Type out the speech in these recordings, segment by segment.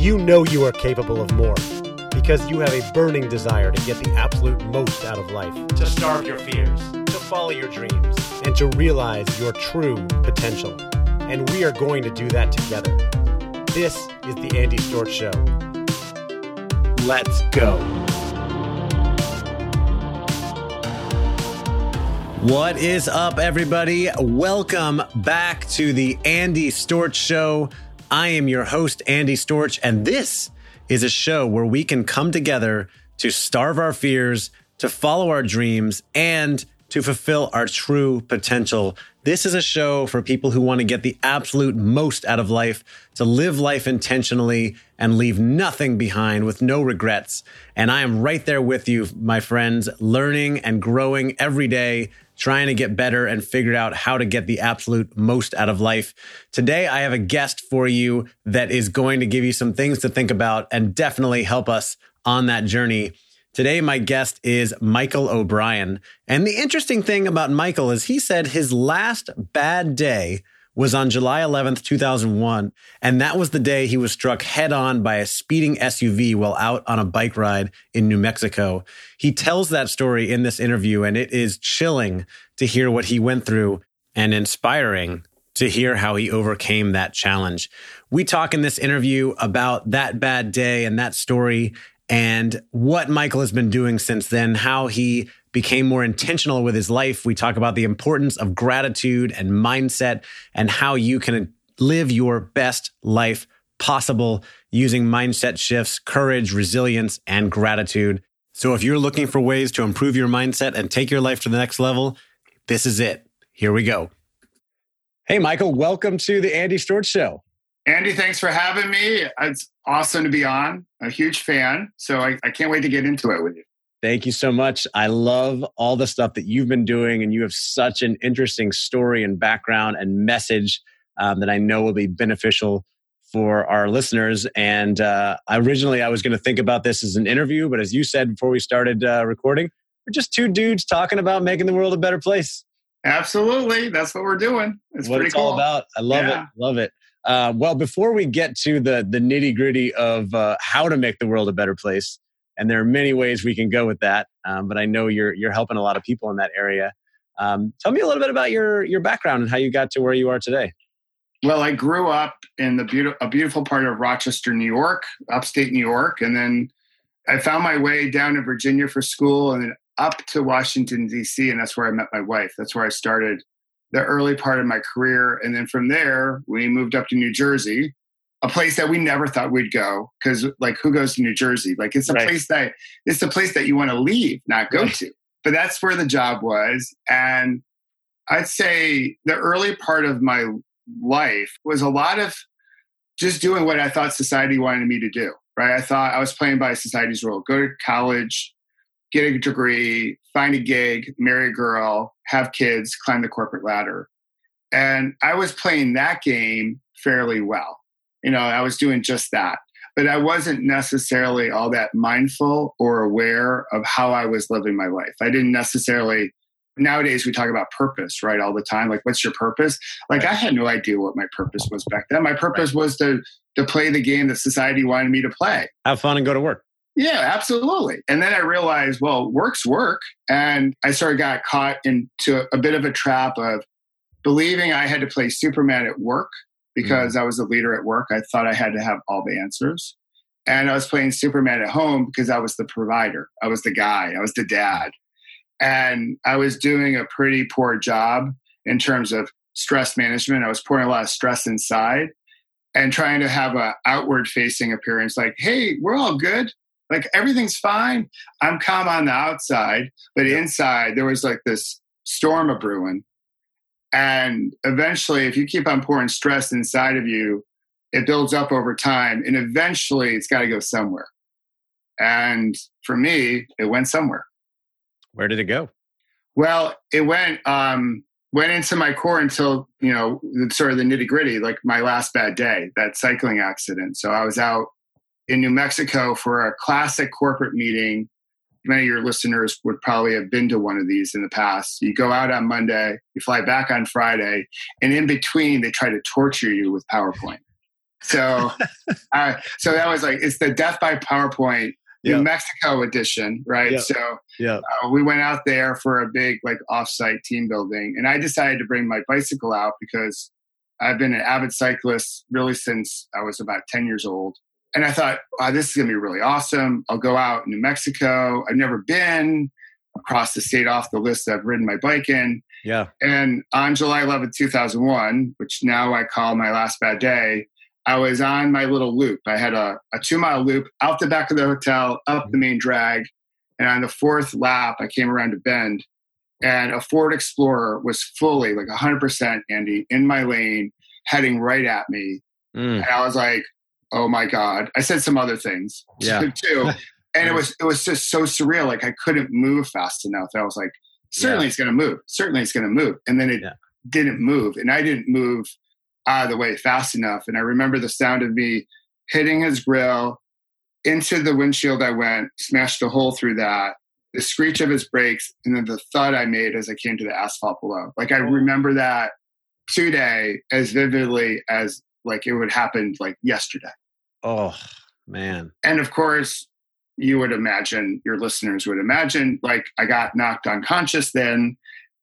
you know you are capable of more because you have a burning desire to get the absolute most out of life, to starve your fears, to follow your dreams, and to realize your true potential. And we are going to do that together. This is the Andy Storch Show. Let's go. What is up, everybody? Welcome back to the Andy Storch Show. I am your host, Andy Storch, and this is a show where we can come together to starve our fears, to follow our dreams, and to fulfill our true potential. This is a show for people who want to get the absolute most out of life, to live life intentionally and leave nothing behind with no regrets. And I am right there with you, my friends, learning and growing every day trying to get better and figure out how to get the absolute most out of life. Today, I have a guest for you that is going to give you some things to think about and definitely help us on that journey. Today, my guest is Michael O'Brien. And the interesting thing about Michael is he said his last bad day was on July 11th, 2001. And that was the day he was struck head on by a speeding SUV while out on a bike ride in New Mexico. He tells that story in this interview, and it is chilling to hear what he went through and inspiring to hear how he overcame that challenge. We talk in this interview about that bad day and that story and what Michael has been doing since then, how he became more intentional with his life. We talk about the importance of gratitude and mindset and how you can live your best life possible using mindset shifts, courage, resilience, and gratitude. So if you're looking for ways to improve your mindset and take your life to the next level, this is it. Here we go. Hey, Michael, welcome to the Andy Storch Show. Andy, thanks for having me. It's awesome to be on. A huge fan. So I, I can't wait to get into it with you. Thank you so much. I love all the stuff that you've been doing, and you have such an interesting story and background and message um, that I know will be beneficial for our listeners. And uh, originally, I was going to think about this as an interview, but as you said before we started uh, recording, we're just two dudes talking about making the world a better place. Absolutely, that's what we're doing. It's what it's cool. all about. I love yeah. it. Love it. Uh, well, before we get to the the nitty gritty of uh, how to make the world a better place, and there are many ways we can go with that. Um, but I know you're you're helping a lot of people in that area. Um, tell me a little bit about your your background and how you got to where you are today. Well, I grew up in the beautiful a beautiful part of Rochester, New York, upstate New York, and then I found my way down to Virginia for school, and then up to Washington D.C., and that's where I met my wife. That's where I started the early part of my career, and then from there we moved up to New Jersey, a place that we never thought we'd go because like who goes to new jersey? Like it's a right. place that it's a place that you want to leave not go right. to. But that's where the job was and i'd say the early part of my life was a lot of just doing what i thought society wanted me to do right? I thought i was playing by society's rule go to college get a degree find a gig marry a girl have kids climb the corporate ladder. And i was playing that game fairly well you know, I was doing just that. But I wasn't necessarily all that mindful or aware of how I was living my life. I didn't necessarily nowadays we talk about purpose right all the time like what's your purpose? Like i had no idea what my purpose was back then. My purpose was to to play the game that society wanted me to play. Have fun and go to work. Yeah absolutely. And then i realized well work's work. And i sort of got caught into a bit of a trap of believing i had to play superman at work because mm I was a leader at work. I thought I had to have all the answers. And I was playing Superman at home because I was the provider. I was the guy. I was the dad. And I was doing a pretty poor job in terms of stress management. I was pouring a lot of stress inside and trying to have an outward facing appearance like, hey, we're all good. Like everything's fine. I'm calm on the outside, but inside there was like this storm of brewing and eventually, if you keep on pouring stress inside of you, it builds up over time. And eventually, it's got to go somewhere. And for me, it went somewhere. Where did it go? Well, it went um, went into my core until you know sort of the nitty gritty, like my last bad day, that cycling accident. So I was out in New Mexico for a classic corporate meeting many of your listeners would probably have been to one of these in the past. You go out on Monday, you fly back on Friday, and in between, they try to torture you with PowerPoint. So, uh, so that was like it's the death by PowerPoint New yep. Mexico edition, right? Yep. So yeah, uh, we went out there for a big like offsite team building, and I decided to bring my bicycle out because I've been an avid cyclist really since I was about ten years old, and I thought, wow, this is gonna be really awesome. I'll go out in New Mexico. I've never been across the state off the list I've ridden my bike in. Yeah. And on July 11th, 2001, which now I call my last bad day, I was on my little loop. I had a, a two mile loop out the back of the hotel, up the main drag. And on the fourth lap, I came around a bend and a Ford Explorer was fully like 100% Andy in my lane, heading right at me. Mm. And I was like, oh my God. I said some other things yeah. too. and it was, it was just so surreal. Like I couldn't move fast enough. I was like, certainly yeah. it's going to move. Certainly it's going to move. And then it yeah. didn't move. And I didn't move out of the way fast enough. And I remember the sound of me hitting his grill into the windshield. I went, smashed a hole through that, the screech of his brakes, and then the thud I made as I came to the asphalt below. Like I oh. remember that today as vividly as like it would happen like yesterday. Oh man. And of course, you would imagine, your listeners would imagine, like I got knocked unconscious then.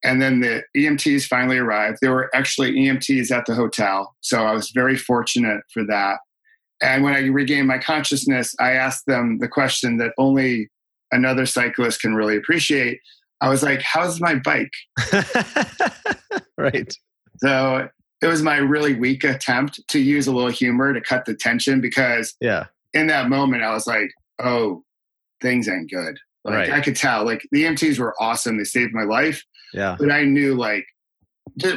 And then the EMTs finally arrived. There were actually EMTs at the hotel. So I was very fortunate for that. And when I regained my consciousness, I asked them the question that only another cyclist can really appreciate. I was like, How's my bike? right. So it was my really weak attempt to use a little humor to cut the tension because yeah. in that moment, I was like, Oh, things ain't good. Like right. I could tell. Like the mts were awesome. They saved my life. Yeah. But I knew like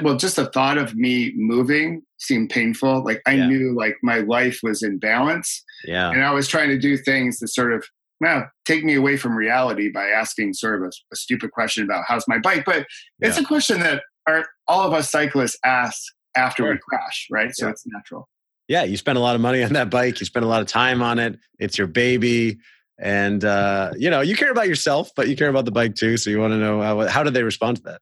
well, just the thought of me moving seemed painful. Like I yeah. knew like my life was in balance. Yeah. And I was trying to do things to sort of well, take me away from reality by asking sort of a, a stupid question about how's my bike. But it's yeah. a question that our, all of us cyclists ask after sure. we crash, right? So yeah. it's natural. Yeah, you spend a lot of money on that bike. You spend a lot of time on it. It's your baby and uh, you know you care about yourself but you care about the bike too so you want to know how, how did they respond to that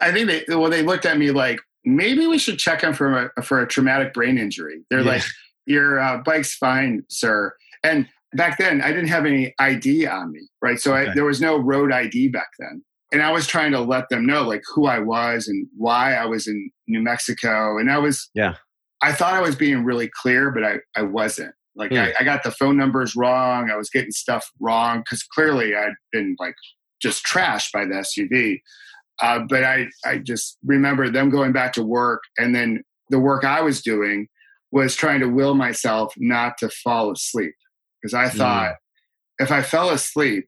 i think they well they looked at me like maybe we should check him for a, for a traumatic brain injury they're yeah. like your uh, bike's fine sir and back then i didn't have any id on me right so okay. I, there was no road id back then and i was trying to let them know like who i was and why i was in new mexico and i was yeah i thought i was being really clear but i, I wasn't like hmm. I, I, got the phone numbers wrong. I was getting stuff wrong because clearly I'd been like just trashed by the SUV. Uh, but I, I just remember them going back to work, and then the work I was doing was trying to will myself not to fall asleep because I hmm. thought if I fell asleep,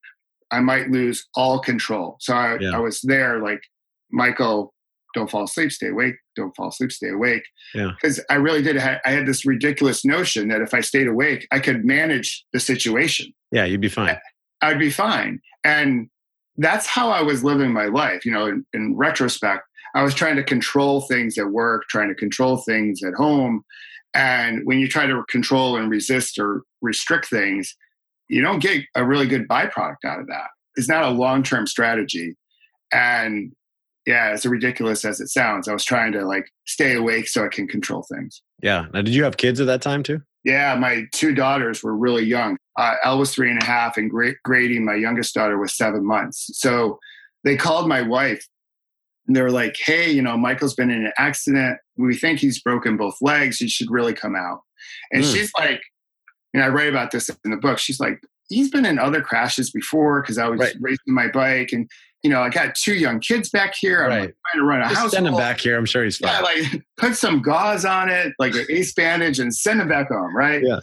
I might lose all control. So I, yeah. I was there like Michael don't fall asleep, stay awake, don't fall asleep, stay awake. Because yeah. I really did. I had this ridiculous notion that if I stayed awake, I could manage the situation. Yeah, you'd be fine. I'd be fine. And that's how I was living my life. You know, in, in retrospect, I was trying to control things at work, trying to control things at home. And when you try to control and resist or restrict things, you don't get a really good byproduct out of that. It's not a long term strategy. And yeah, as ridiculous as it sounds, I was trying to like stay awake so I can control things. Yeah. Now, did you have kids at that time too? Yeah, my two daughters were really young. Uh, Elle was three and a half, and Grady, my youngest daughter, was seven months. So they called my wife and they were like, hey, you know, Michael's been in an accident. We think he's broken both legs. He should really come out. And mm. she's like, and I write about this in the book. She's like, he's been in other crashes before because I was right. racing my bike and you know, I got two young kids back here. I'm right. like trying to run a house. Send him back here. I'm sure he's fine. Yeah, like put some gauze on it, like an ace bandage, and send him back home. Right. Yeah.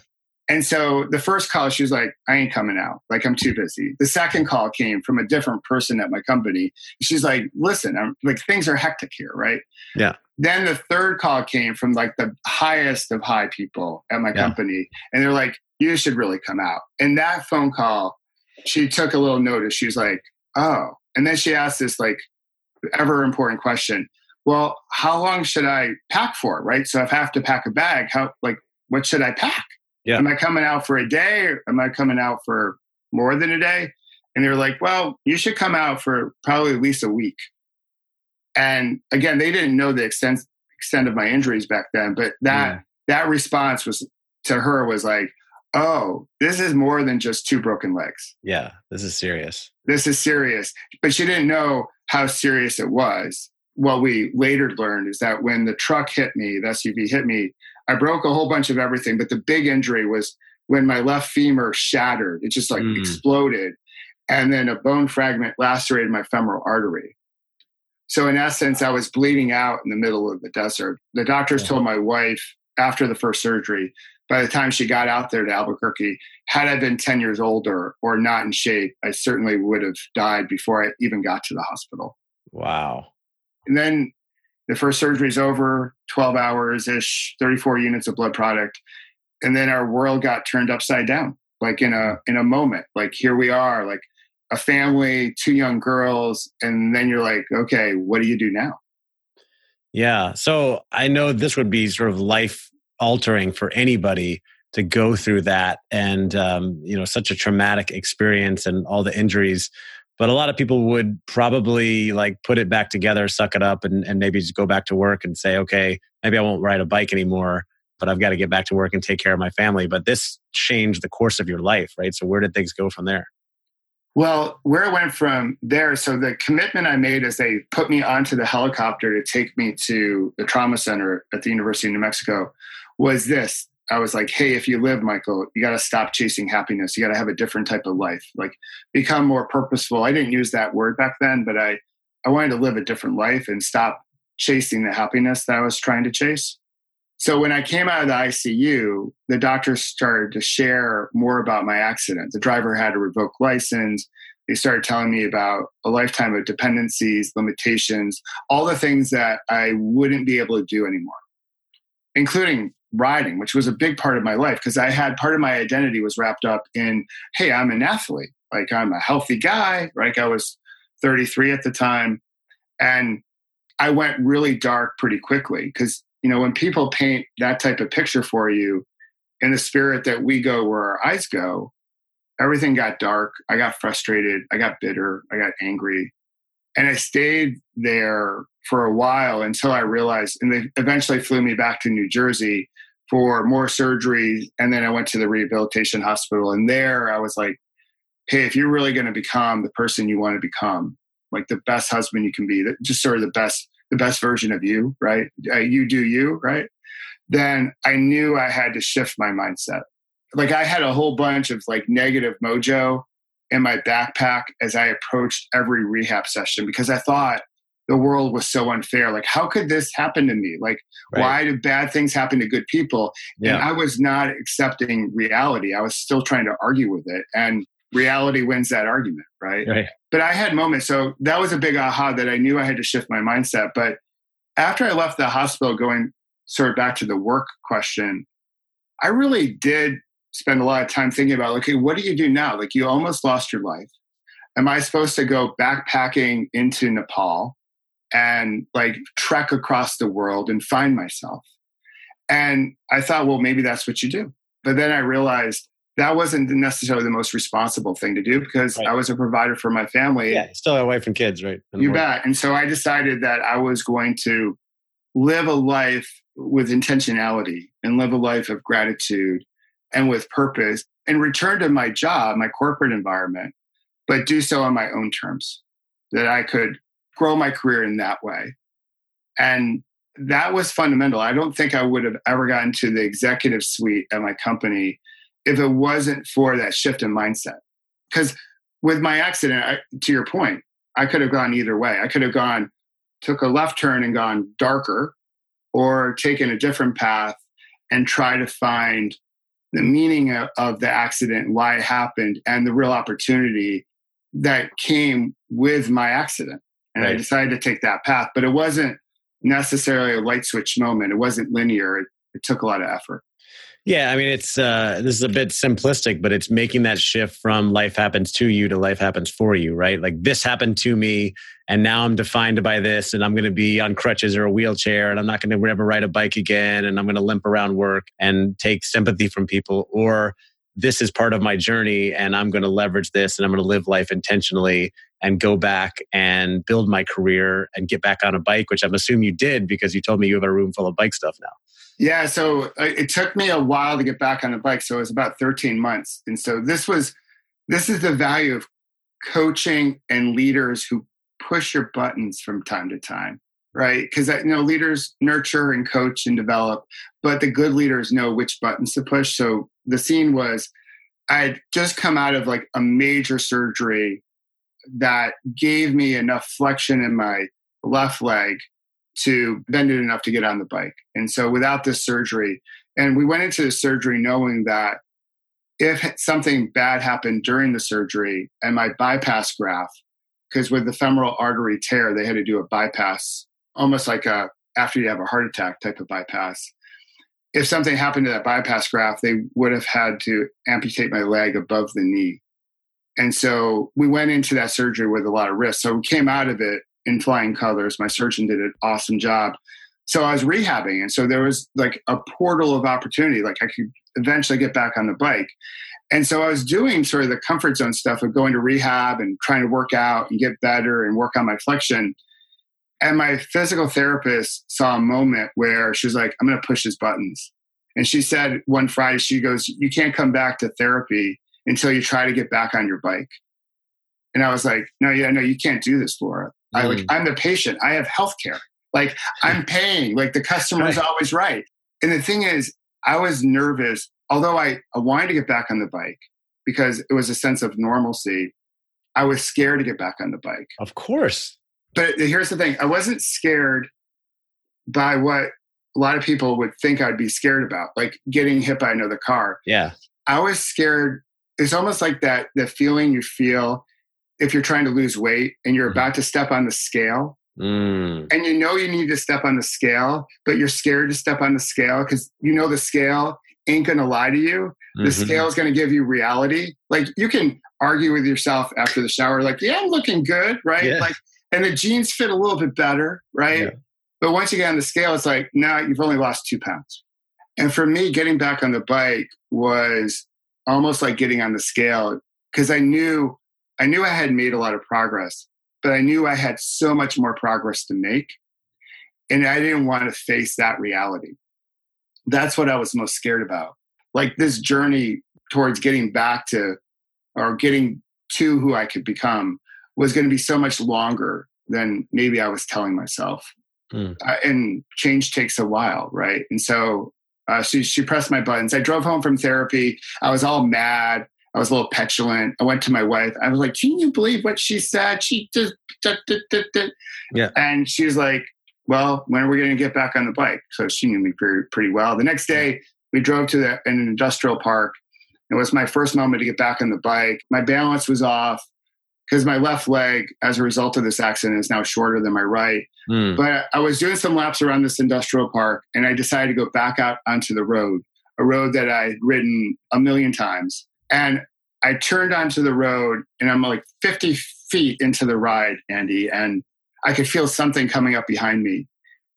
And so the first call, she was like, I ain't coming out. Like, I'm too busy. The second call came from a different person at my company. She's like, listen, I'm like, things are hectic here, right? Yeah. Then the third call came from like the highest of high people at my yeah. company. And they're like, you should really come out. And that phone call, she took a little notice. She was like, oh, and then she asked this like ever important question. Well, how long should I pack for? Right. So if I have to pack a bag, how like what should I pack? Yeah. Am I coming out for a day or am I coming out for more than a day? And they were like, well, you should come out for probably at least a week. And again, they didn't know the extent extent of my injuries back then, but that yeah. that response was to her was like, oh, this is more than just two broken legs. Yeah, this is serious. This is serious. But she didn't know how serious it was. What we later learned is that when the truck hit me, the SUV hit me, I broke a whole bunch of everything. But the big injury was when my left femur shattered. It just like mm. exploded. And then a bone fragment lacerated my femoral artery. So in essence, I was bleeding out in the middle of the desert. The doctors yeah. told my wife after the first surgery, by the time she got out there to Albuquerque, had I been 10 years older or not in shape, I certainly would have died before I even got to the hospital. Wow. And then the first surgery is over, 12 hours ish, 34 units of blood product. And then our world got turned upside down, like in a in a moment. Like here we are, like a family, two young girls, and then you're like, okay, what do you do now? Yeah. So I know this would be sort of life altering for anybody to go through that. And um, you know such a traumatic experience and all the injuries. But a lot of people would probably like put it back together suck it up and, and maybe just go back to work and say okay maybe i won't ride a bike anymore but i've got to get back to work and take care of my family. But this changed the course of your life right? So where did things go from there? Well, where I went from there, so the commitment I made is they put me onto the helicopter to take me to the trauma center at the University of New Mexico was this. I was like, hey, if you live, Michael, you got to stop chasing happiness. You got to have a different type of life, like become more purposeful. I didn't use that word back then, but I, I wanted to live a different life and stop chasing the happiness that I was trying to chase. So when I came out of the ICU, the doctors started to share more about my accident. The driver had a revoked license. They started telling me about a lifetime of dependencies, limitations, all the things that I wouldn't be able to do anymore, including riding, which was a big part of my life because I had part of my identity was wrapped up in, hey, I'm an athlete. Like I'm a healthy guy, right? I was 33 at the time. And I went really dark pretty quickly because you know, when people paint that type of picture for you in the spirit that we go where our eyes go, everything got dark. I got frustrated. I got bitter. I got angry. And I stayed there for a while until I realized, and they eventually flew me back to New Jersey for more surgery. And then I went to the rehabilitation hospital. And there I was like, hey, if you're really going to become the person you want to become, like the best husband you can be, just sort of the best the best version of you, right? Uh, you do you, right? Then I knew I had to shift my mindset. Like I had a whole bunch of like negative mojo in my backpack as I approached every rehab session because I thought the world was so unfair. Like, how could this happen to me? Like, right. why do bad things happen to good people? Yeah. And I was not accepting reality. I was still trying to argue with it. And reality wins that argument, right? right? But I had moments. So that was a big aha that I knew I had to shift my mindset. But after I left the hospital, going sort of back to the work question, I really did spend a lot of time thinking about, okay, what do you do now? Like you almost lost your life. Am I supposed to go backpacking into Nepal and like trek across the world and find myself? And I thought, well, maybe that's what you do. But then I realized that wasn't necessarily the most responsible thing to do because right. I was a provider for my family. Yeah, still a wife and kids, right? And you bet. And so I decided that I was going to live a life with intentionality and live a life of gratitude and with purpose and return to my job, my corporate environment, but do so on my own terms, that I could grow my career in that way. And that was fundamental. I don't think I would have ever gotten to the executive suite at my company if it wasn't for that shift in mindset. Because with my accident, I, to your point, I could have gone either way. I could have gone, took a left turn and gone darker, or taken a different path and try to find the meaning of, of the accident, why it happened, and the real opportunity that came with my accident. And right. I decided to take that path, but it wasn't necessarily a light switch moment. It wasn't linear. It, it took a lot of effort. Yeah, I mean it's uh this is a bit simplistic, but it's making that shift from life happens to you to life happens for you, right? Like this happened to me and now I'm defined by this and I'm going to be on crutches or a wheelchair and I'm not going to ever ride a bike again and I'm going to limp around work and take sympathy from people or this is part of my journey and I'm going to leverage this and I'm going to live life intentionally and go back and build my career and get back on a bike, which I'm assuming you did because you told me you have a room full of bike stuff now. Yeah, so uh, it took me a while to get back on the bike. So it was about 13 months. And so this was this is the value of coaching and leaders who push your buttons from time to time, right? Because you know leaders nurture and coach and develop, but the good leaders know which buttons to push. So the scene was I had just come out of like a major surgery that gave me enough flexion in my left leg to bend it enough to get on the bike. And so without this surgery, and we went into the surgery knowing that if something bad happened during the surgery and my bypass graft, because with the femoral artery tear, they had to do a bypass, almost like a after you have a heart attack type of bypass. If something happened to that bypass graft, they would have had to amputate my leg above the knee. And so we went into that surgery with a lot of risk. So we came out of it in flying colors. My surgeon did an awesome job. So I was rehabbing. And so there was like a portal of opportunity. Like I could eventually get back on the bike. And so I was doing sort of the comfort zone stuff of going to rehab and trying to work out and get better and work on my flexion. And my physical therapist saw a moment where she was like, I'm going to push his buttons. And she said one Friday, she goes, You can't come back to therapy until you try to get back on your bike. And I was like, No, yeah, no, you can't do this, Laura. I like mm. I'm the patient. I have health care. Like I'm paying. Like the customer is right. always right. And the thing is, I was nervous, although I, I wanted to get back on the bike because it was a sense of normalcy. I was scared to get back on the bike. Of course. But here's the thing I wasn't scared by what a lot of people would think I'd be scared about, like getting hit by another car. Yeah. I was scared. It's almost like that the feeling you feel if you're trying to lose weight and you're mm. about to step on the scale mm. and you know you need to step on the scale, but you're scared to step on the scale because you know the scale ain't going to lie to you. The mm-hmm. scale is going to give you reality. Like you can argue with yourself after the shower, like, yeah, I'm looking good, right? Yeah. Like, and the jeans fit a little bit better, right? Yeah. But once you get on the scale, it's like, now you've only lost two pounds. And for me, getting back on the bike was almost like getting on the scale because I knew I knew I had made a lot of progress, but I knew I had so much more progress to make. And I didn't want to face that reality. That's what I was most scared about. Like this journey towards getting back to or getting to who I could become was going to be so much longer than maybe I was telling myself. Mm. Uh, and change takes a while, right? And so uh, she, she pressed my buttons. I drove home from therapy. I was all mad. I was a little petulant. I went to my wife. I was like, "Can you believe what she said? She just da, da, da, yeah." And she was like, "Well, when are we going to get back on the bike?" So she knew me pretty, pretty well. The next day, we drove to the, an industrial park. It was my first moment to get back on the bike. My balance was off because my left leg, as a result of this accident, is now shorter than my right. Mm. But I was doing some laps around this industrial park, and I decided to go back out onto the road, a road that I'd ridden a million times and I turned onto the road and I'm like 50 feet into the ride, Andy, and I could feel something coming up behind me.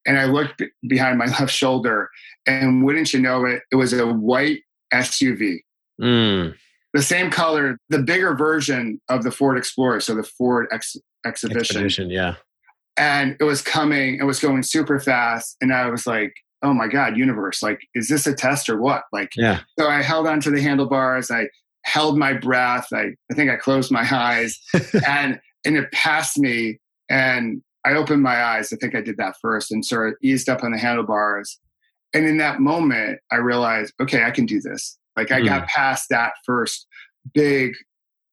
And I looked behind my left shoulder, and wouldn't you know it, it was a white SUV. Mm. The same color, the bigger version of the Ford Explorer, so the Ford Ex- Exhibition. Expedition, yeah. And it was coming, it was going super fast. And I was like, oh my God, universe, like, is this a test or what? Like, yeah. So I held onto the handlebars. I held my breath. I, I think I closed my eyes and, and it passed me. And I opened my eyes. I think I did that first and sort of eased up on the handlebars. And in that moment, I realized, okay, I can do this. Like I mm. got past that first big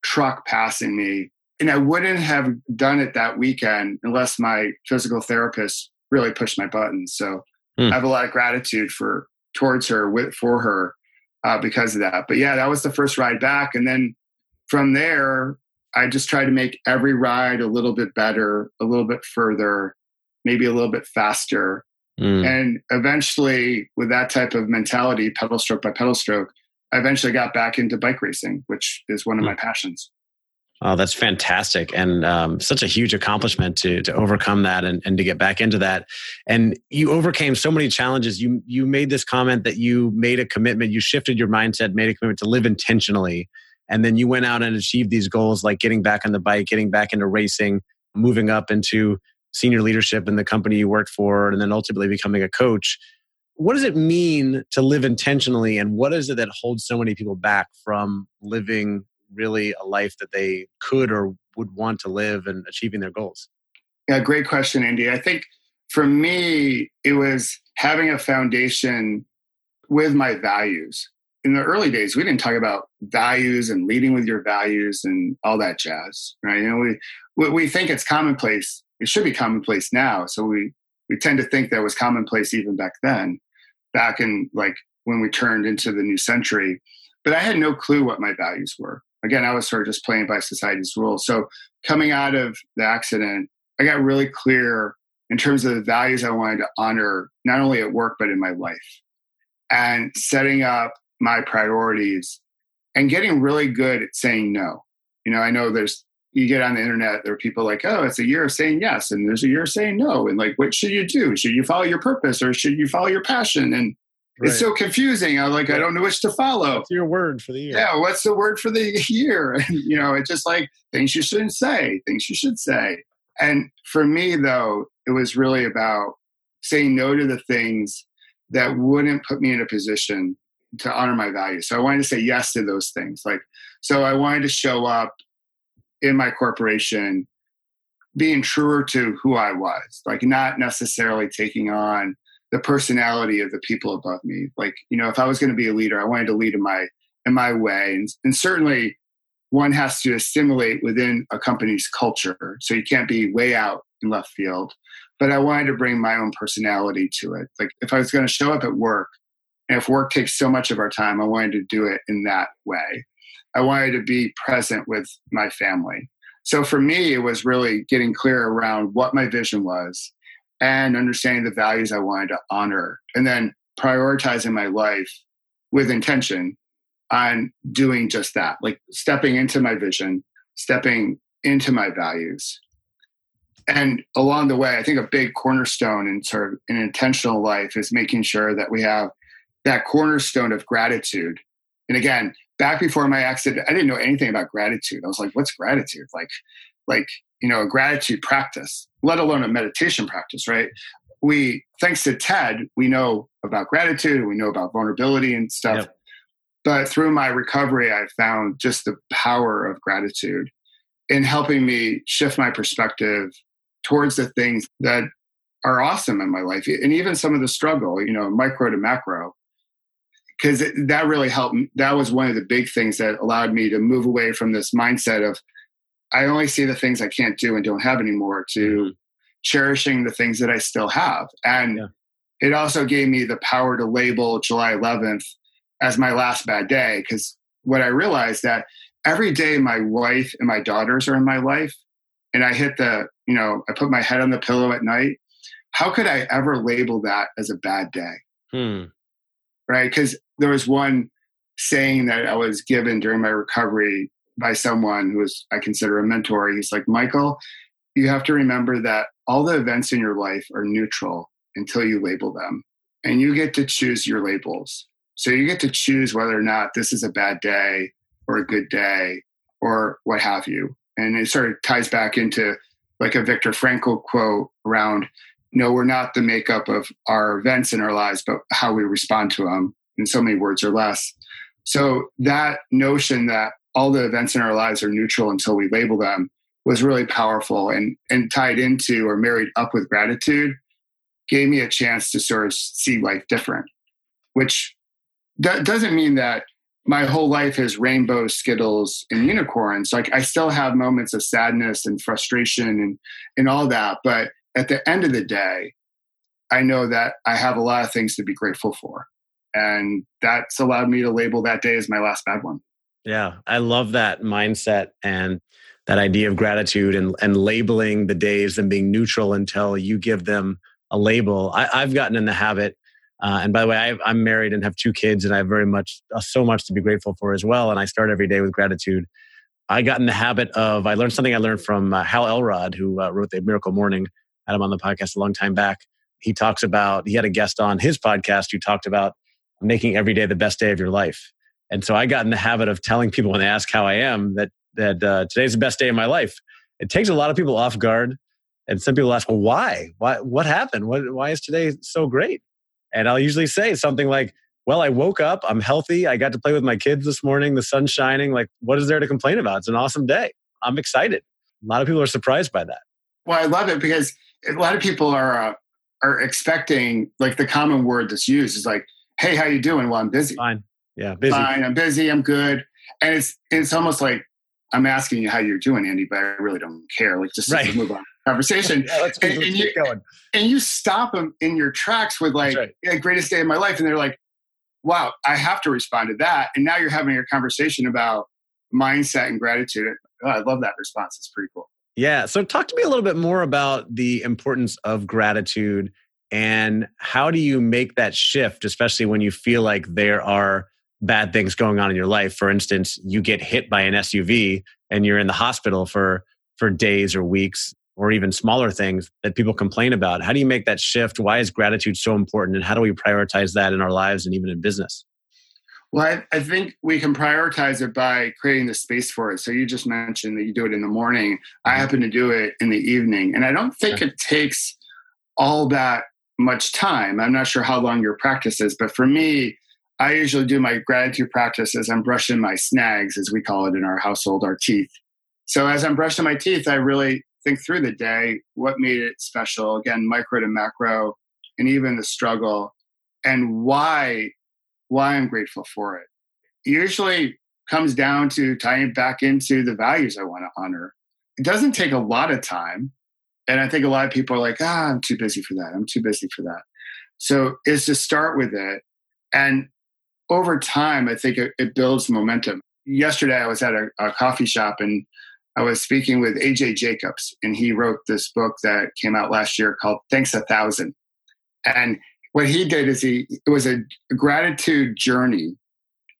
truck passing me. And I wouldn't have done it that weekend unless my physical therapist really pushed my buttons. So mm. I have a lot of gratitude for towards her with for her uh, because of that. But yeah, that was the first ride back. And then from there, I just tried to make every ride a little bit better, a little bit further, maybe a little bit faster. Mm. And eventually, with that type of mentality, pedal stroke by pedal stroke, I eventually got back into bike racing, which is one of mm. my passions. Oh, that's fantastic, and um, such a huge accomplishment to to overcome that and, and to get back into that. And you overcame so many challenges. You you made this comment that you made a commitment. You shifted your mindset, made a commitment to live intentionally, and then you went out and achieved these goals, like getting back on the bike, getting back into racing, moving up into senior leadership in the company you worked for, and then ultimately becoming a coach. What does it mean to live intentionally and what is it that holds so many people back from living really a life that they could or would want to live and achieving their goals? Yeah, great question, Andy. I think for me, it was having a foundation with my values. In the early days, we didn't talk about values and leading with your values and all that jazz, right? You know, we we think it's commonplace. It should be commonplace now. So we we tend to think that was commonplace even back then, back in like when we turned into the new century. But I had no clue what my values were again, I was sort of just playing by society's rules. So coming out of the accident, I got really clear in terms of the values I wanted to honor, not only at work, but in my life. And setting up my priorities and getting really good at saying no. You know, I know there's, you get on the internet, there are people like, oh, it's a year of saying yes, and there's a year of saying no. And like, what should you do? Should you follow your purpose or should you follow your passion? And Right. It's so confusing. I'm like, I don't know which to follow. What's your word for the year? Yeah, what's the word for the year? And, you know, it's just like things you shouldn't say, things you should say. And for me, though, it was really about saying no to the things that wouldn't put me in a position to honor my values. So I wanted to say yes to those things. Like, so I wanted to show up in my corporation being truer to who I was, like not necessarily taking on the personality of the people above me. Like, you know, if I was going to be a leader, I wanted to lead in my in my way. And, and certainly one has to assimilate within a company's culture. So you can't be way out in left field. But I wanted to bring my own personality to it. Like if I was going to show up at work, and if work takes so much of our time, I wanted to do it in that way. I wanted to be present with my family. So for me, it was really getting clear around what my vision was and understanding the values I wanted to honor, and then prioritizing my life with intention on doing just that, like stepping into my vision, stepping into my values. And along the way, I think a big cornerstone in sort of an intentional life is making sure that we have that cornerstone of gratitude. And again, back before my accident, I didn't know anything about gratitude. I was like, what's gratitude? Like, like you know a gratitude practice let alone a meditation practice right we thanks to ted we know about gratitude we know about vulnerability and stuff yep. but through my recovery i found just the power of gratitude in helping me shift my perspective towards the things that are awesome in my life and even some of the struggle you know micro to macro because that really helped Me. that was one of the big things that allowed me to move away from this mindset of I only see the things I can't do and don't have anymore to mm-hmm. cherishing the things that I still have. And yeah. it also gave me the power to label July 11th as my last bad day because what I realized that every day my wife and my daughters are in my life and I hit the, you know, I put my head on the pillow at night. How could I ever label that as a bad day? Hmm. Right? Because there was one saying that I was given during my recovery by someone who is I consider a mentor. He's like, Michael, you have to remember that all the events in your life are neutral until you label them. And you get to choose your labels. So you get to choose whether or not this is a bad day or a good day or what have you. And it sort of ties back into like a Viktor Frankl quote around no, we're not the makeup of our events in our lives, but how we respond to them in so many words or less. So that notion that all the events in our lives are neutral until we label them was really powerful and and tied into or married up with gratitude gave me a chance to sort of see life different which that doesn't mean that my whole life is rainbows skittles and unicorns like i still have moments of sadness and frustration and and all that but at the end of the day i know that i have a lot of things to be grateful for and that's allowed me to label that day as my last bad one yeah, I love that mindset and that idea of gratitude and, and labeling the days and being neutral until you give them a label. I, have gotten in the habit, uh, and by the way, I, am married and have two kids, and I have very much uh, so much to be grateful for as well. And I start every day with gratitude. I got in the habit of I learned something I learned from uh, Hal Elrod, who uh, wrote the Miracle Morning. Had him on the podcast a long time back. He talks about he had a guest on his podcast who talked about making every day the best day of your life. And so I got in the habit of telling people when they ask how I am that that uh, today's the best day of my life. It takes a lot of people off guard, and some people ask, "Well, why? Why? What happened? What, why is today so great?" And I'll usually say something like, well, I woke up, I'm healthy, I got to play with my kids this morning, the sun's shining. Like, what is there to complain about? It's an awesome day. I'm excited. A lot of people are surprised by that. Well, I love it because a lot of people are uh, are expecting like the common word that's used is like, "Hey, how you doing?" Well, I'm busy. Fine. Yeah, busy. Fine. I'm busy. I'm good. And it's it's almost like I'm asking you how you're doing, Andy, but I really don't care. Like, just right. move on conversation. yeah, let's, and, let's and you, going. And you stop them in your tracks with like, right. yeah, "Greatest day of my life," and they're like, "Wow, I have to respond to that." And now you're having a conversation about mindset and gratitude. Oh, I love that response. It's pretty cool. Yeah. So, talk to me a little bit more about the importance of gratitude and how do you make that shift, especially when you feel like there are bad things going on in your life. For instance, you get hit by an SUV and you're in the hospital for for days or weeks or even smaller things that people complain about. How do you make that shift? Why is gratitude so important and how do we prioritize that in our lives and even in business? Well, I, I, think we can prioritize it by creating the space for it. So you just mentioned that you do it in the morning. I mm-hmm. happen to do it in the evening. And I don't think it takes all that much time. I'm not sure how long your practice is, but for me, I usually do my gratitude practice as I'm brushing my snags, as we call it in our household, our teeth. So as I'm brushing my teeth, I really think through the day, what made it special, again, micro to macro, and even the struggle, and why why I'm grateful for it. Usually comes down to tying back into the values I want to honor. It doesn't take a lot of time. And I think a lot of people are like, ah, I'm too busy for that. I'm too busy for that. So is to start with it. And over time, I think it, it builds momentum. Yesterday, I was at a, a coffee shop and I was speaking with AJ Jacobs, and he wrote this book that came out last year called Thanks a Thousand. And what he did is he it was a gratitude journey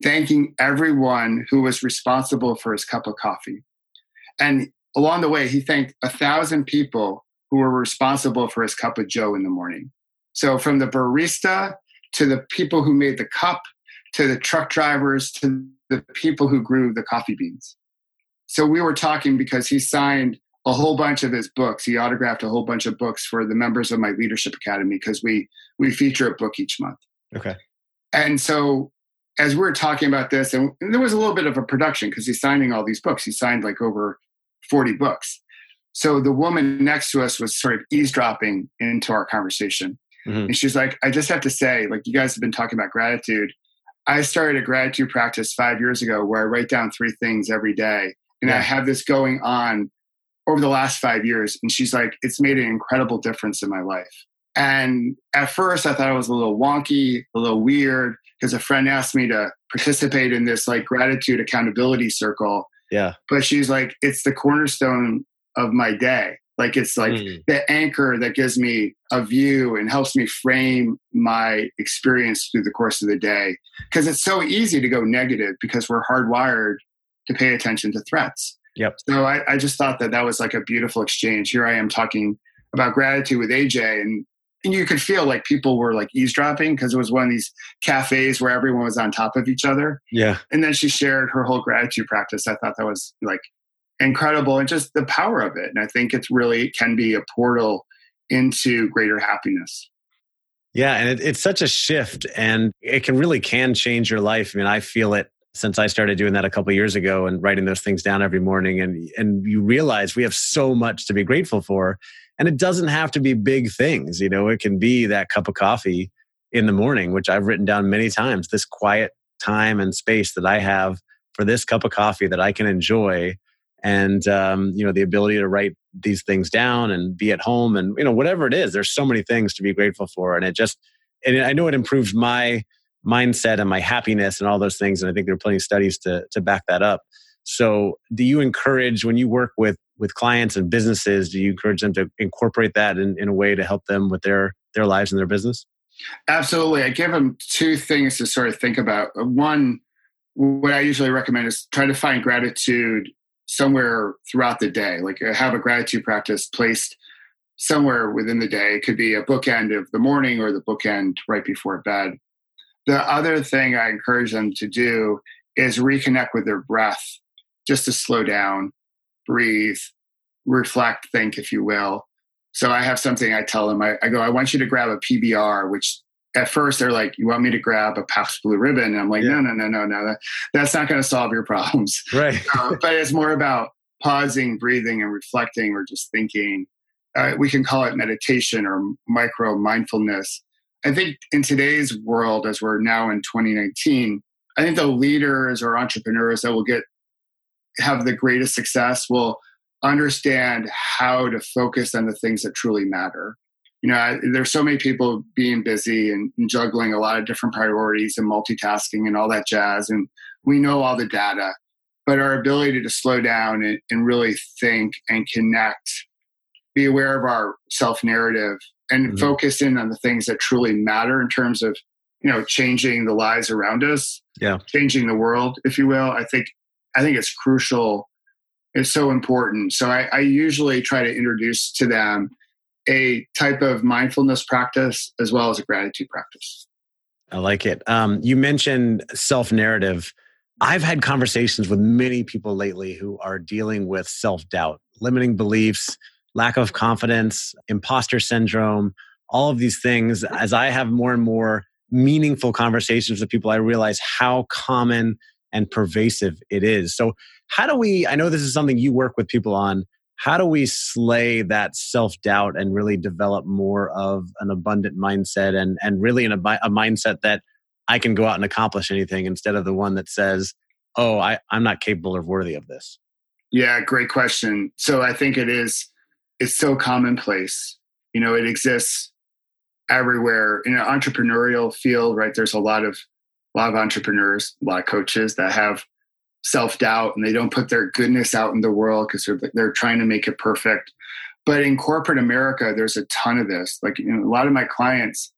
thanking everyone who was responsible for his cup of coffee. And along the way he thanked a thousand people who were responsible for his cup of joe in the morning. So from the barista to the people who made the cup to the truck drivers to the people who grew the coffee beans. So we were talking because he signed a whole bunch of his books. He autographed a whole bunch of books for the members of my leadership academy because we we feature a book each month. Okay. And so as we are talking about this, and, and there was a little bit of a production because he's signing all these books. He signed like over 40 books. So the woman next to us was sort of eavesdropping into our conversation. Mm-hmm. And she's like, I just have to say, like, you guys have been talking about gratitude. I started a gratitude practice five years ago where I write down three things every day. And yeah. I have this going on over the last five years. And she's like, it's made an incredible difference in my life. And at first, I thought it was a little wonky, a little weird, because a friend asked me to participate in this like gratitude accountability circle. Yeah. But she's like, it's the cornerstone of my day. Like it's like mm. the anchor that gives me a view and helps me frame my experience through the course of the day. Because it's so easy to go negative because we're hardwired to pay attention to threats. Yep. So I, I just thought that that was like a beautiful exchange. Here I am talking about gratitude with AJ, and, and you could feel like people were like eavesdropping because it was one of these cafes where everyone was on top of each other. Yeah. And then she shared her whole gratitude practice. I thought that was like incredible and just the power of it. And I think it's really can be a portal into greater happiness. Yeah, and it, it's such a shift, and it can really can change your life. I mean, I feel it since I started doing that a couple years ago and writing those things down every morning. And, and you realize we have so much to be grateful for. And it doesn't have to be big things. You know, it can be that cup of coffee in the morning, which I've written down many times, this quiet time and space that I have for this cup of coffee that I can enjoy. And, um, you know, the ability to write these things down and be at home and, you know, whatever it is, there's so many things to be grateful for. And it just, and I know it improved my, mindset and my happiness and all those things. And I think there are plenty of studies to, to back that up. So do you encourage when you work with, with clients and businesses, do you encourage them to incorporate that in, in a way to help them with their, their lives and their business? Absolutely. I give them two things to sort of think about. Uh, one, what I usually recommend is try to find gratitude somewhere throughout the day. Like uh, have a gratitude practice placed somewhere within the day. It could be a bookend of the morning or the bookend right before bed. The other thing I encourage them to do is reconnect with their breath, just to slow down, breathe, reflect, think, if you will. So I have something I tell them. I, I go, I want you to grab a PBR, which at first they're like, "You want me to grab a Pabst Blue Ribbon?" And I'm like, yeah. "No, no, no, no, no. That, that's not going to solve your problems." Right. uh, but it's more about pausing, breathing, and reflecting, or just thinking. Uh, we can call it meditation or micro mindfulness. I think in today's world, as we're now in 2019, I think the leaders or entrepreneurs that will get have the greatest success will understand how to focus on the things that truly matter. You know, I, there's so many people being busy and, and juggling a lot of different priorities and multitasking and all that jazz. And we know all the data, but our ability to slow down and, and really think and connect, be aware of our self narrative and mm-hmm. focus in on the things that truly matter in terms of, you know, changing the lives around us, yeah, changing the world, if you will. I think, I think it's crucial it's so important. So I, I usually try to introduce to them a type of mindfulness practice as well as a gratitude practice. I like it. Um, you mentioned self narrative. I've had conversations with many people lately who are dealing with self doubt, limiting beliefs, lack of confidence, imposter syndrome, all of these things. As I have more and more meaningful conversations with people, I realize how common and pervasive it is. So, how do we? I know this is something you work with people on. How do we slay that self doubt and really develop more of an abundant mindset and and really an, a mindset that I can go out and accomplish anything instead of the one that says, "Oh, I, I'm not capable or worthy of this." Yeah, great question. So I think it is. It's so commonplace. You know, it exists everywhere in an entrepreneurial field. Right? There's a lot of a lot of entrepreneurs, a lot of coaches that have self doubt and they don't put their goodness out in the world because they're, they're trying to make it perfect. But in corporate America, there's a ton of this. Like you know, a lot of my clients,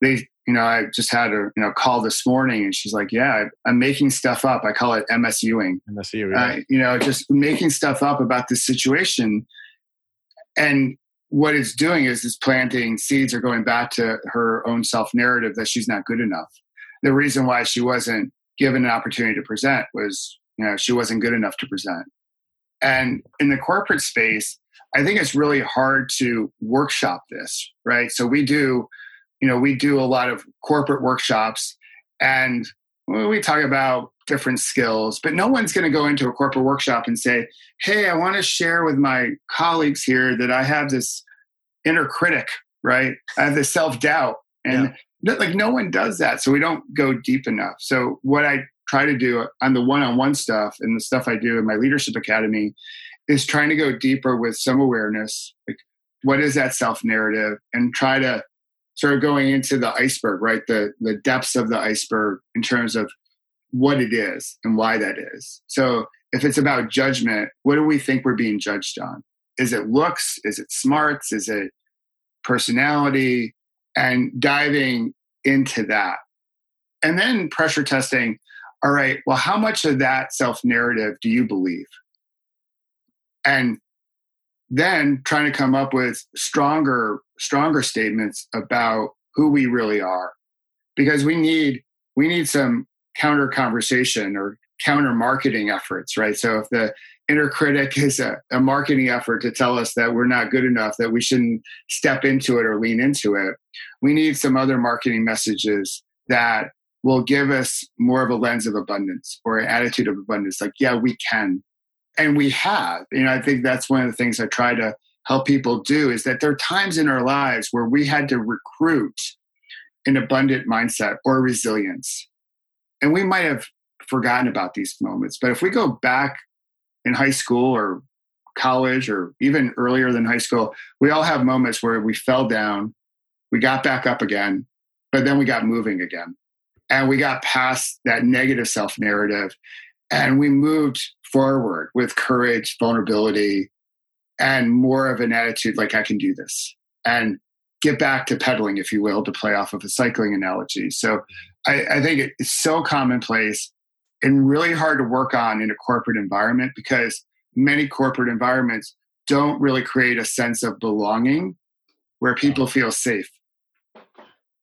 they, you know, I just had a you know call this morning, and she's like, "Yeah, I'm making stuff up. I call it MSUing. MSU, yeah. uh, you know, just making stuff up about this situation." And what it's doing is it's planting seeds or going back to her own self narrative that she's not good enough. The reason why she wasn't given an opportunity to present was you know she wasn't good enough to present. And in the corporate space i think it's really hard to workshop this right? So we do you know we do a lot of corporate workshops and we talk about different skills but no one's going to go into a corporate workshop and say hey i want to share with my colleagues here that i have this inner critic right? I have this self-doubt. And yeah. like no one does that so we don't go deep enough. So what i try to do on the one-on-one stuff and the stuff i do in my leadership academy is trying to go deeper with some awareness like what is that self narrative and try to sort of going into the iceberg right? The the depths of the iceberg in terms of what it is and why that is. So if it's about judgment what do we think we're being judged on? Is it looks? Is it smarts? Is it personality? And diving into that. And then pressure testing all right, well, how much of that self narrative do you believe? And then trying to come up with stronger stronger statements about who we really are. Because we need we need some counter conversation or counter marketing efforts right so if the inner critic is a, a, marketing effort to tell us that we're not good enough, that we shouldn't step into it or lean into it. We need some other marketing messages that will give us more of a lens of abundance or an attitude of abundance. Like, yeah, we can. And we have. You know, I think that's one of the things I try to help people do is that there are times in our lives where we had to recruit an abundant mindset or resilience. And we might have forgotten about these moments. But if we go back in high school or college or even earlier than high school, we all have moments where we fell down, we got back up again, but then we got moving again. And we got past that negative self narrative and we moved forward with courage, vulnerability, and more of an attitude like, I can do this. And get back to pedaling, if you will, to play off of a cycling analogy. So I, I think it's so commonplace and really hard to work on in a corporate environment because many corporate environments don't really create a sense of belonging where people feel safe.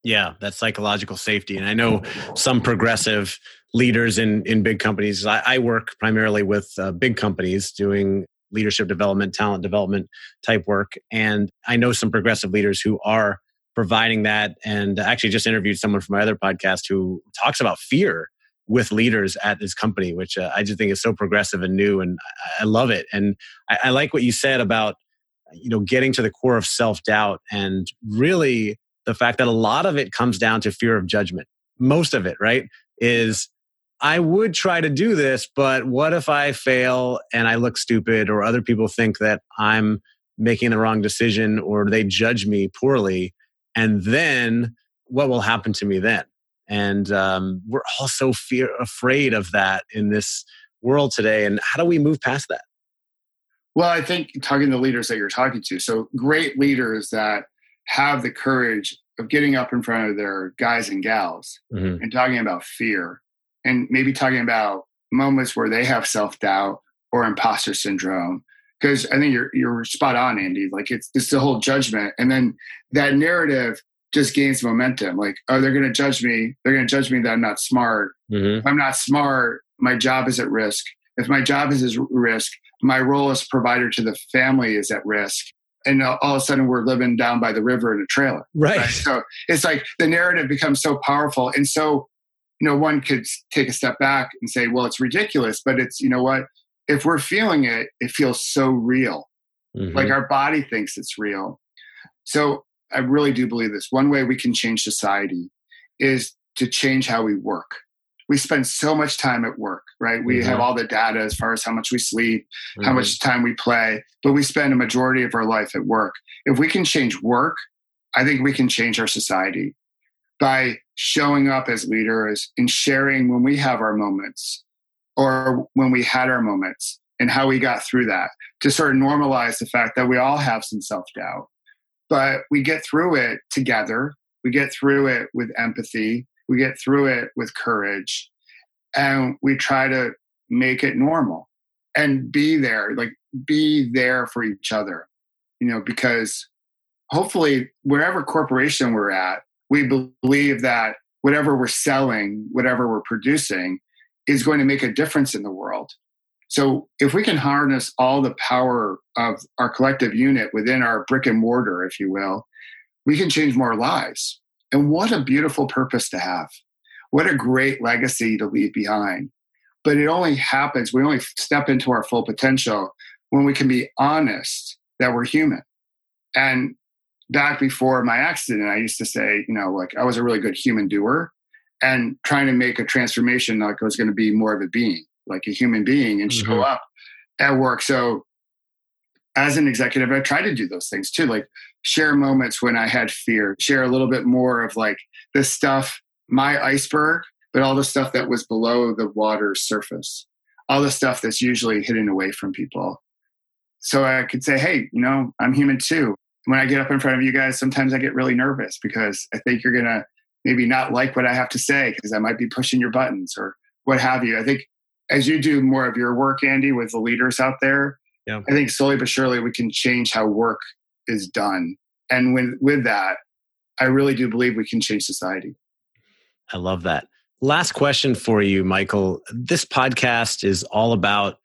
Yeah, that psychological safety. And I know some progressive leaders in, in big companies. I, I work primarily with uh, big companies doing leadership development, talent development type work. And I know some progressive leaders who are providing that. And actually, just interviewed someone from my other podcast who talks about fear with leaders at this company, which uh, I just think is so progressive and new, and I, I love it. And I, I like what you said about you know getting to the core of self doubt and really the fact that a lot of it comes down to fear of judgment. Most of it, right, is I would try to do this, but what if I fail and I look stupid or other people think that I'm making the wrong decision or they judge me poorly? And then what will happen to me then? And um, we're all so fear afraid of that in this world today. And how do we move past that? Well, I think talking to the leaders that you're talking to, so great leaders that have the courage of getting up in front of their guys and gals mm-hmm. and talking about fear and maybe talking about moments where they have self doubt or imposter syndrome. Because I think you're you're spot on, Andy. Like it's it's the whole judgment, and then that narrative just gains momentum. Like, oh, they're going to judge me. They're going to judge me that I'm not smart. Mm-hmm. If I'm not smart, my job is at risk. If my job is at risk, my role as provider to the family is at risk. And all of a sudden, we're living down by the river in a trailer. Right. right? So it's like the narrative becomes so powerful. And so, you know, one could take a step back and say, well, it's ridiculous, but it's, you know what? If we're feeling it, it feels so real. Mm-hmm. Like our body thinks it's real. So I really do believe this. One way we can change society is to change how we work. We spend so much time at work, right? We mm-hmm. have all the data as far as how much we sleep, mm-hmm. how much time we play, but we spend a majority of our life at work. If we can change work, I think we can change our society by showing up as leaders and sharing when we have our moments or when we had our moments and how we got through that to sort of normalize the fact that we all have some self doubt but we get through it together. We get through it with empathy. We get through it with courage. And we try to make it normal and be there, like be there for each other, you know, because hopefully, wherever corporation we're at, we believe that whatever we're selling, whatever we're producing, is going to make a difference in the world. So if we can harness all the power of our collective unit within our brick and mortar, if you will, we can change more lives. And what a beautiful purpose to have. What a great legacy to leave behind. But it only happens, we only step into our full potential when we can be honest that we're human. And back before my accident, I used to say, you know, like I was a really good human doer and trying to make a transformation like I was going to be more of a being like a human being and mm-hmm. show up at work. So as an executive, I try to do those things too, like share moments when I had fear, share a little bit more of like the stuff, my iceberg, but all the stuff that was below the water's surface, all the stuff that's usually hidden away from people. So I could say, hey, you know, I'm human too. When I get up in front of you guys, sometimes I get really nervous because I think you're going to maybe not like what I have to say because I might be pushing your buttons or what have you. I think as you do more of your work, Andy, with the leaders out there, yeah. I think slowly but surely we can change how work is done. And when, with that, I really do believe we can change society. I love that. Last question for you, Michael. This podcast is all about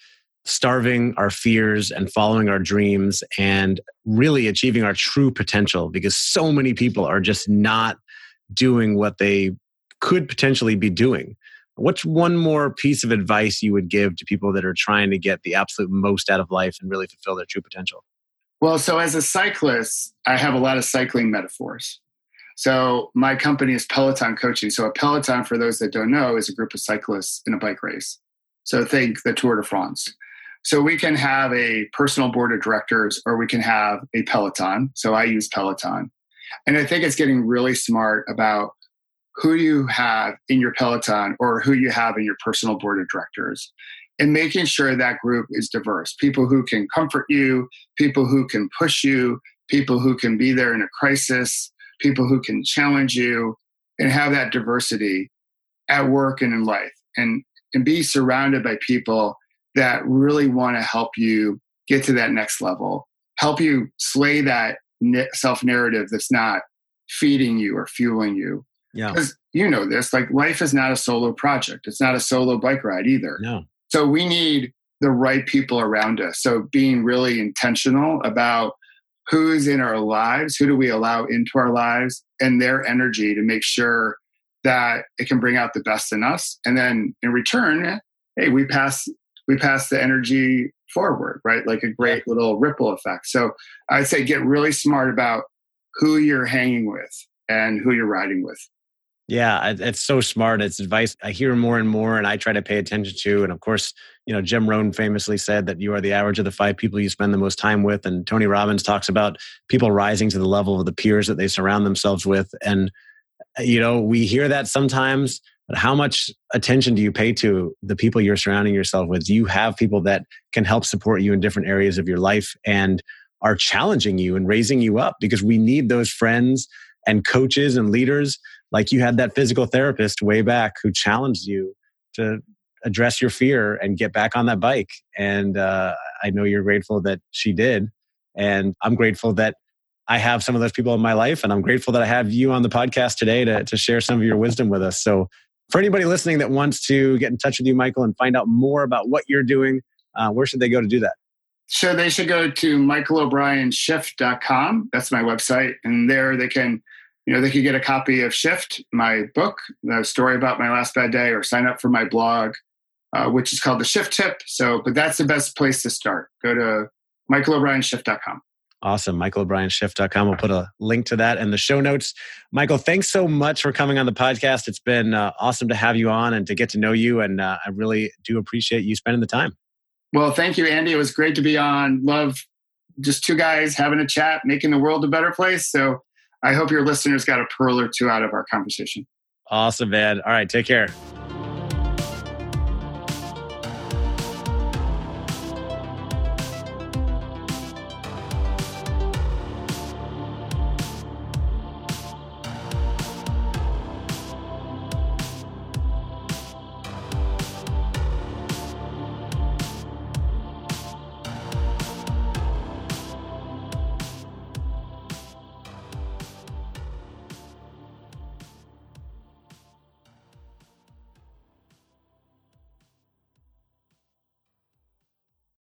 starving our fears and following our dreams and really achieving our true potential because so many people are just not doing what they could potentially be doing. What's one more piece of advice you would give to people that are trying to get the absolute most out of life and really fulfill their true potential? Well, so as a cyclist, I have a lot of cycling metaphors. So my company is Peloton Coaching. So a Peloton, for those that don't know, is a group of cyclists in a bike race. So think the Tour de France. So we can have a personal board of directors or we can have a Peloton. So I use Peloton. And I think it's getting really smart about who you have in your Peloton or who you have in your personal board of directors and making sure that group is diverse people who can comfort you, people who can push you, people who can be there in a crisis, people who can challenge you, and have that diversity at work and in life. And, and be surrounded by people that really want to help you get to that next level, help you slay that self narrative that's not feeding you or fueling you yeah. Because you know this, like life is not a solo project. It's not a solo bike ride either. No. So we need the right people around us. So being really intentional about who's in our lives, who do we allow into our lives, and their energy to make sure that it can bring out the best in us. And then in return, hey, we pass we pass the energy forward, right? Like a great little ripple effect. So I'd say get really smart about who you're hanging with and who you're riding with. Yeah, it's so smart. It's advice I hear more and more, and I try to pay attention to. And of course, you know, Jim Rohn famously said that you are the average of the five people you spend the most time with. And Tony Robbins talks about people rising to the level of the peers that they surround themselves with. And, you know, we hear that sometimes, but how much attention do you pay to the people you're surrounding yourself with? Do you have people that can help support you in different areas of your life and are challenging you and raising you up? Because we need those friends and coaches and leaders like you had that physical therapist way back who challenged you to address your fear and get back on that bike and uh, i know you're grateful that she did and i'm grateful that i have some of those people in my life and i'm grateful that i have you on the podcast today to, to share some of your wisdom with us so for anybody listening that wants to get in touch with you michael and find out more about what you're doing uh, where should they go to do that so they should go to michaelobrienshift.com that's my website and there they can you know, they can get a copy of Shift, my book, the story about my last bad day, or sign up for my blog, uh, which is called the Shift Tip. So, but that's the best place to start. Go to michaelobrienshift.com. Awesome. MichaelO'BrienShift.com. We'll put a link to that in the show notes. Michael, thanks so much for coming on the podcast. It's been uh, awesome to have you on and to get to know you. And uh, I really do appreciate you spending the time. Well, thank you, Andy. It was great to be on. Love just two guys having a chat, making the world a better place. So I hope your listeners got a pearl or two out of our conversation. Awesome, man. All right, take care.